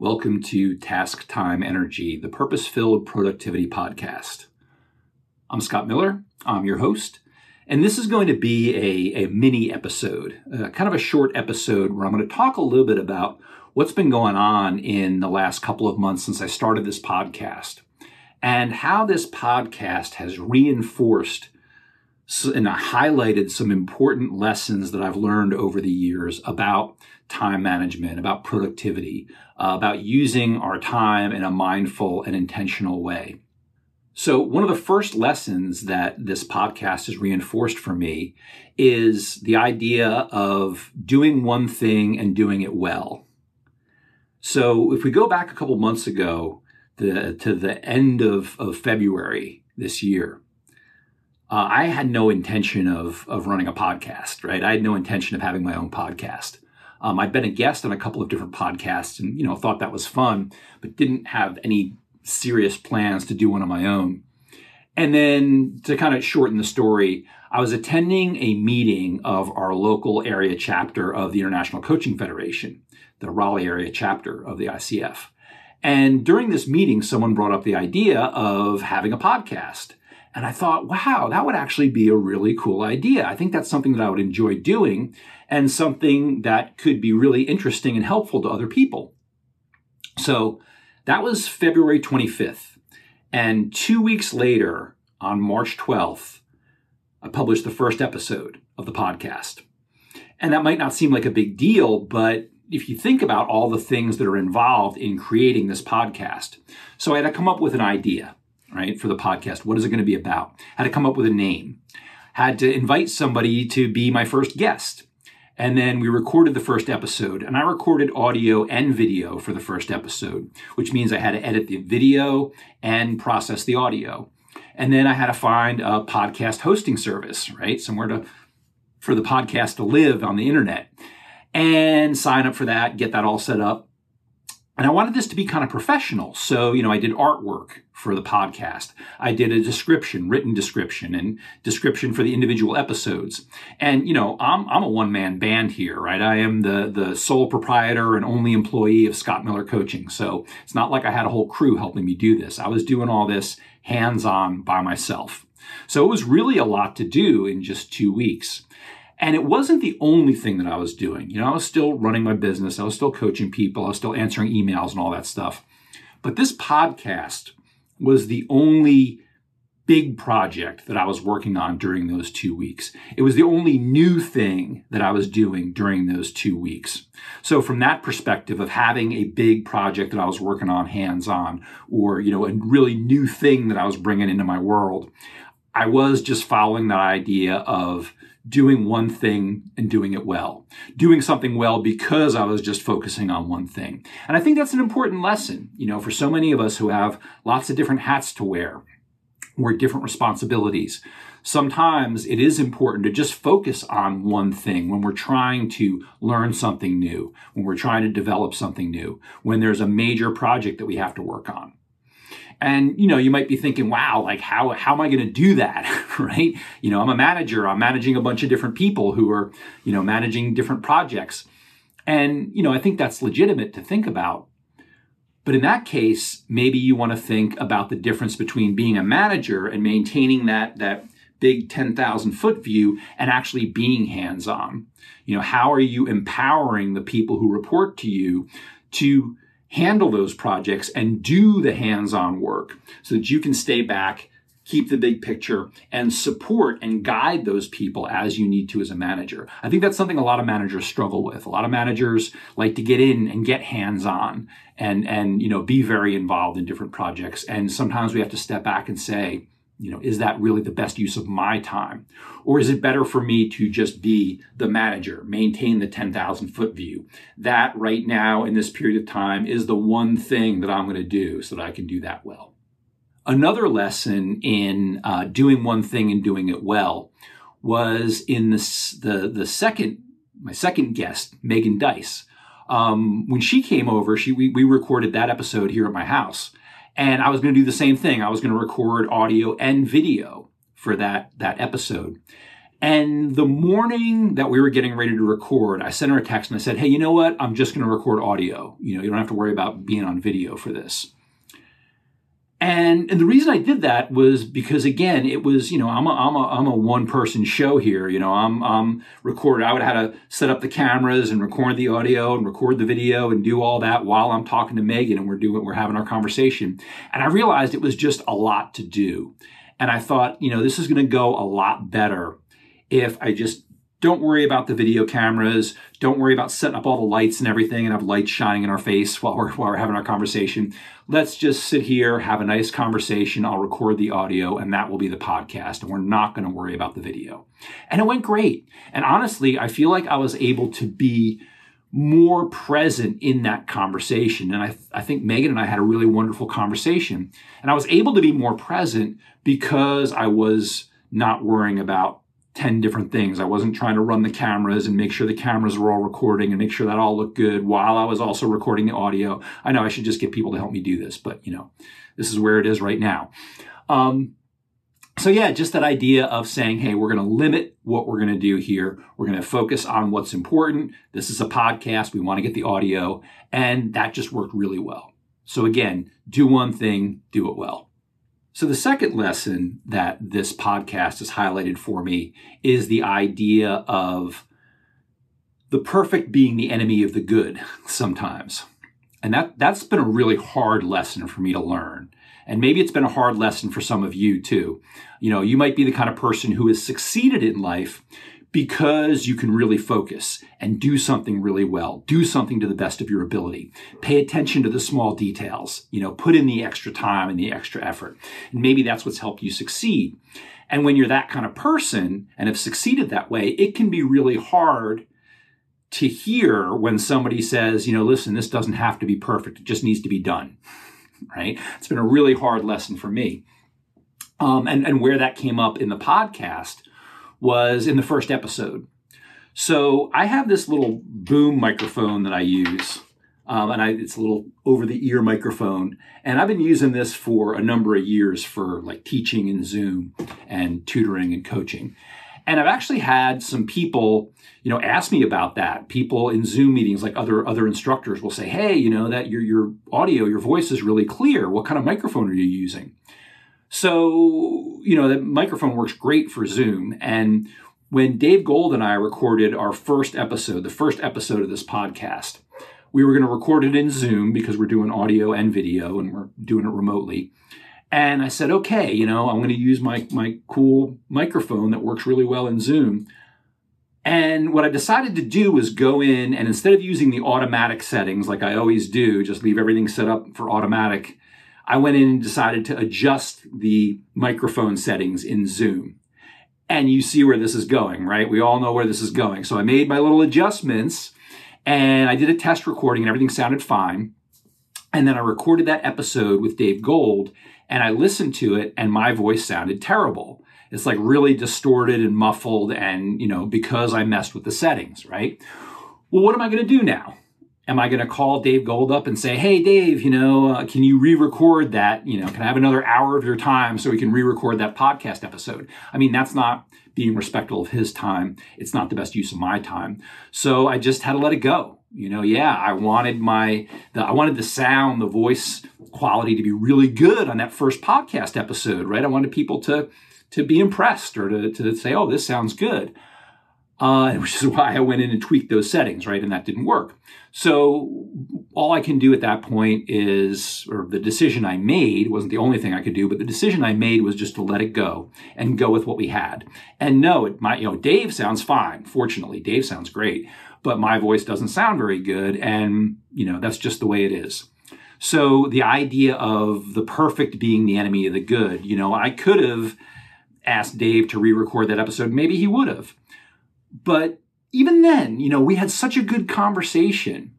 Welcome to Task Time Energy, the purpose filled productivity podcast. I'm Scott Miller, I'm your host, and this is going to be a, a mini episode, uh, kind of a short episode where I'm going to talk a little bit about what's been going on in the last couple of months since I started this podcast and how this podcast has reinforced and I highlighted some important lessons that I've learned over the years about time management, about productivity, uh, about using our time in a mindful and intentional way. So, one of the first lessons that this podcast has reinforced for me is the idea of doing one thing and doing it well. So, if we go back a couple months ago the, to the end of, of February this year, uh, I had no intention of, of running a podcast, right? I had no intention of having my own podcast. Um, I'd been a guest on a couple of different podcasts and, you know, thought that was fun, but didn't have any serious plans to do one on my own. And then to kind of shorten the story, I was attending a meeting of our local area chapter of the International Coaching Federation, the Raleigh area chapter of the ICF. And during this meeting, someone brought up the idea of having a podcast. And I thought, wow, that would actually be a really cool idea. I think that's something that I would enjoy doing and something that could be really interesting and helpful to other people. So that was February 25th. And two weeks later, on March 12th, I published the first episode of the podcast. And that might not seem like a big deal, but if you think about all the things that are involved in creating this podcast, so I had to come up with an idea right, for the podcast. What is it going to be about? Had to come up with a name. Had to invite somebody to be my first guest. And then we recorded the first episode, and I recorded audio and video for the first episode, which means I had to edit the video and process the audio. And then I had to find a podcast hosting service, right? Somewhere to for the podcast to live on the internet and sign up for that, get that all set up. And I wanted this to be kind of professional. So, you know, I did artwork for the podcast. I did a description, written description and description for the individual episodes. And, you know, I'm, I'm a one man band here, right? I am the, the sole proprietor and only employee of Scott Miller Coaching. So it's not like I had a whole crew helping me do this. I was doing all this hands on by myself. So it was really a lot to do in just two weeks. And it wasn't the only thing that I was doing. You know, I was still running my business. I was still coaching people. I was still answering emails and all that stuff. But this podcast was the only big project that I was working on during those two weeks. It was the only new thing that I was doing during those two weeks. So from that perspective of having a big project that I was working on hands on or, you know, a really new thing that I was bringing into my world, I was just following that idea of doing one thing and doing it well. Doing something well because I was just focusing on one thing. And I think that's an important lesson, you know, for so many of us who have lots of different hats to wear or different responsibilities. Sometimes it is important to just focus on one thing when we're trying to learn something new, when we're trying to develop something new, when there's a major project that we have to work on. And, you know, you might be thinking, wow, like how, how am I going to do that? right? You know, I'm a manager. I'm managing a bunch of different people who are, you know, managing different projects. And, you know, I think that's legitimate to think about. But in that case, maybe you want to think about the difference between being a manager and maintaining that, that big 10,000 foot view and actually being hands on. You know, how are you empowering the people who report to you to handle those projects and do the hands-on work so that you can stay back keep the big picture and support and guide those people as you need to as a manager. I think that's something a lot of managers struggle with. A lot of managers like to get in and get hands-on and and you know be very involved in different projects and sometimes we have to step back and say, you know, is that really the best use of my time? Or is it better for me to just be the manager, maintain the 10,000 foot view? That right now in this period of time is the one thing that I'm going to do so that I can do that well. Another lesson in uh, doing one thing and doing it well was in the, the second, my second guest, Megan Dice. Um, when she came over, she, we, we recorded that episode here at my house. And I was going to do the same thing. I was going to record audio and video for that, that episode. And the morning that we were getting ready to record, I sent her a text and I said, Hey, you know what? I'm just going to record audio. You know, you don't have to worry about being on video for this. And, and the reason I did that was because again, it was, you know, I'm a, I'm a, I'm a one person show here. You know, I'm, I'm recording. I would have to set up the cameras and record the audio and record the video and do all that while I'm talking to Megan and we're doing, we're having our conversation. And I realized it was just a lot to do. And I thought, you know, this is going to go a lot better if I just don't worry about the video cameras. Don't worry about setting up all the lights and everything and have lights shining in our face while we're, while we're having our conversation. Let's just sit here, have a nice conversation. I'll record the audio and that will be the podcast. And we're not going to worry about the video. And it went great. And honestly, I feel like I was able to be more present in that conversation. And I, I think Megan and I had a really wonderful conversation. And I was able to be more present because I was not worrying about 10 different things. I wasn't trying to run the cameras and make sure the cameras were all recording and make sure that all looked good while I was also recording the audio. I know I should just get people to help me do this, but you know, this is where it is right now. Um, so yeah, just that idea of saying, hey, we're going to limit what we're going to do here. We're going to focus on what's important. This is a podcast. We want to get the audio. And that just worked really well. So again, do one thing, do it well. So, the second lesson that this podcast has highlighted for me is the idea of the perfect being the enemy of the good sometimes. And that, that's been a really hard lesson for me to learn. And maybe it's been a hard lesson for some of you too. You know, you might be the kind of person who has succeeded in life because you can really focus and do something really well. Do something to the best of your ability. Pay attention to the small details. You know, put in the extra time and the extra effort. And maybe that's what's helped you succeed. And when you're that kind of person and have succeeded that way, it can be really hard to hear when somebody says, you know, listen, this doesn't have to be perfect. It just needs to be done. Right? It's been a really hard lesson for me. Um, and, and where that came up in the podcast was in the first episode. So I have this little boom microphone that I use. Um, and I, it's a little over the ear microphone. And I've been using this for a number of years for like teaching in Zoom and tutoring and coaching. And I've actually had some people, you know, ask me about that. People in Zoom meetings, like other other instructors, will say, "Hey, you know, that your your audio, your voice is really clear. What kind of microphone are you using?" So, you know, the microphone works great for Zoom. And when Dave Gold and I recorded our first episode, the first episode of this podcast, we were going to record it in Zoom because we're doing audio and video and we're doing it remotely. And I said, okay, you know, I'm going to use my, my cool microphone that works really well in Zoom. And what I decided to do was go in and instead of using the automatic settings like I always do, just leave everything set up for automatic, I went in and decided to adjust the microphone settings in Zoom. And you see where this is going, right? We all know where this is going. So I made my little adjustments and I did a test recording and everything sounded fine. And then I recorded that episode with Dave Gold and I listened to it and my voice sounded terrible. It's like really distorted and muffled and, you know, because I messed with the settings, right? Well, what am I going to do now? Am I going to call Dave Gold up and say, hey, Dave, you know, uh, can you re record that? You know, can I have another hour of your time so we can re record that podcast episode? I mean, that's not being respectful of his time. It's not the best use of my time. So I just had to let it go. You know, yeah, I wanted my, the, I wanted the sound, the voice quality to be really good on that first podcast episode, right? I wanted people to, to be impressed or to, to say, oh, this sounds good uh, which is why I went in and tweaked those settings, right? And that didn't work. So all I can do at that point is, or the decision I made wasn't the only thing I could do, but the decision I made was just to let it go and go with what we had. And no, it might, you know, Dave sounds fine. Fortunately, Dave sounds great, but my voice doesn't sound very good. And, you know, that's just the way it is. So the idea of the perfect being the enemy of the good, you know, I could have asked Dave to re-record that episode. Maybe he would have. But even then, you know, we had such a good conversation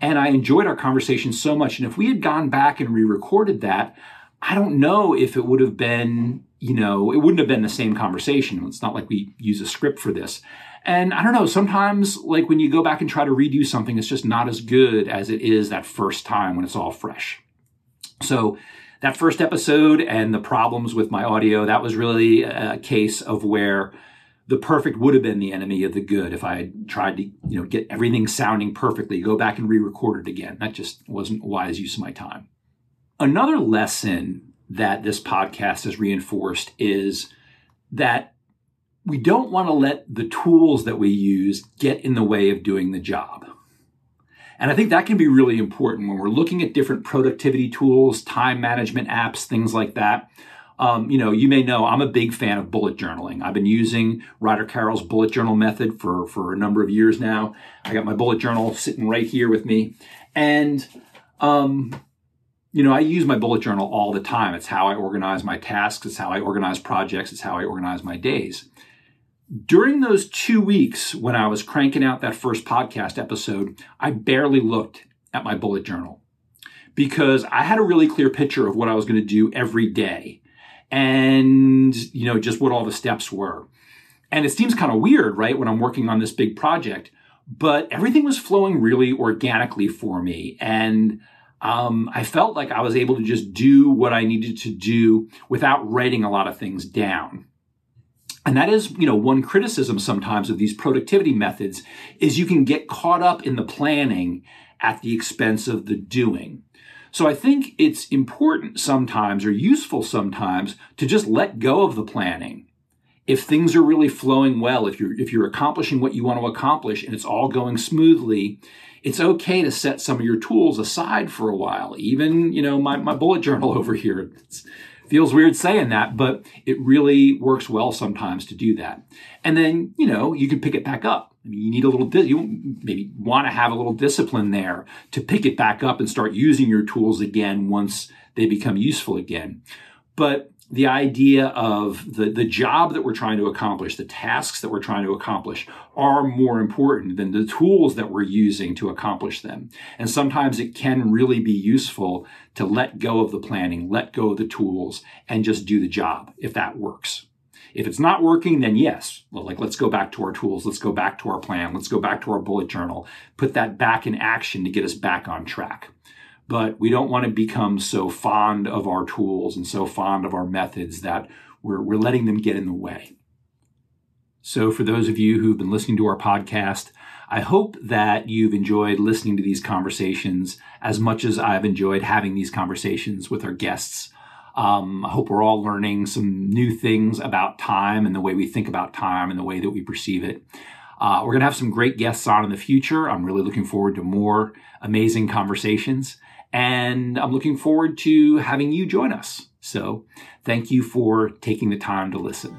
and I enjoyed our conversation so much. And if we had gone back and re recorded that, I don't know if it would have been, you know, it wouldn't have been the same conversation. It's not like we use a script for this. And I don't know, sometimes like when you go back and try to redo something, it's just not as good as it is that first time when it's all fresh. So that first episode and the problems with my audio, that was really a case of where the perfect would have been the enemy of the good if I had tried to, you know, get everything sounding perfectly, go back and re-record it again. That just wasn't wise use of my time. Another lesson that this podcast has reinforced is that we don't want to let the tools that we use get in the way of doing the job. And I think that can be really important when we're looking at different productivity tools, time management apps, things like that. Um, you know, you may know I'm a big fan of bullet journaling. I've been using Ryder Carroll's bullet journal method for, for a number of years now. I got my bullet journal sitting right here with me. And, um, you know, I use my bullet journal all the time. It's how I organize my tasks. It's how I organize projects. It's how I organize my days. During those two weeks when I was cranking out that first podcast episode, I barely looked at my bullet journal because I had a really clear picture of what I was going to do every day and, you know, just what all the steps were. And it seems kind of weird, right, when I'm working on this big project, but everything was flowing really organically for me. And um, I felt like I was able to just do what I needed to do without writing a lot of things down. And that is, you know, one criticism sometimes of these productivity methods is you can get caught up in the planning at the expense of the doing. So I think it's important sometimes or useful sometimes to just let go of the planning. If things are really flowing well, if you're if you're accomplishing what you want to accomplish and it's all going smoothly, it's okay to set some of your tools aside for a while. Even, you know, my, my bullet journal over here. Feels weird saying that, but it really works well sometimes to do that. And then, you know, you can pick it back up. I mean, you need a little, you maybe want to have a little discipline there to pick it back up and start using your tools again once they become useful again. But the idea of the, the job that we're trying to accomplish, the tasks that we're trying to accomplish are more important than the tools that we're using to accomplish them. And sometimes it can really be useful to let go of the planning, let go of the tools, and just do the job if that works. If it's not working, then yes, well, like let's go back to our tools, let's go back to our plan, let's go back to our bullet journal, put that back in action to get us back on track but we don't want to become so fond of our tools and so fond of our methods that we're, we're letting them get in the way. So, for those of you who've been listening to our podcast, I hope that you've enjoyed listening to these conversations as much as I've enjoyed having these conversations with our guests. Um, I hope we're all learning some new things about time and the way we think about time and the way that we perceive it. Uh, we're going to have some great guests on in the future. I'm really looking forward to more amazing conversations. And I'm looking forward to having you join us. So thank you for taking the time to listen.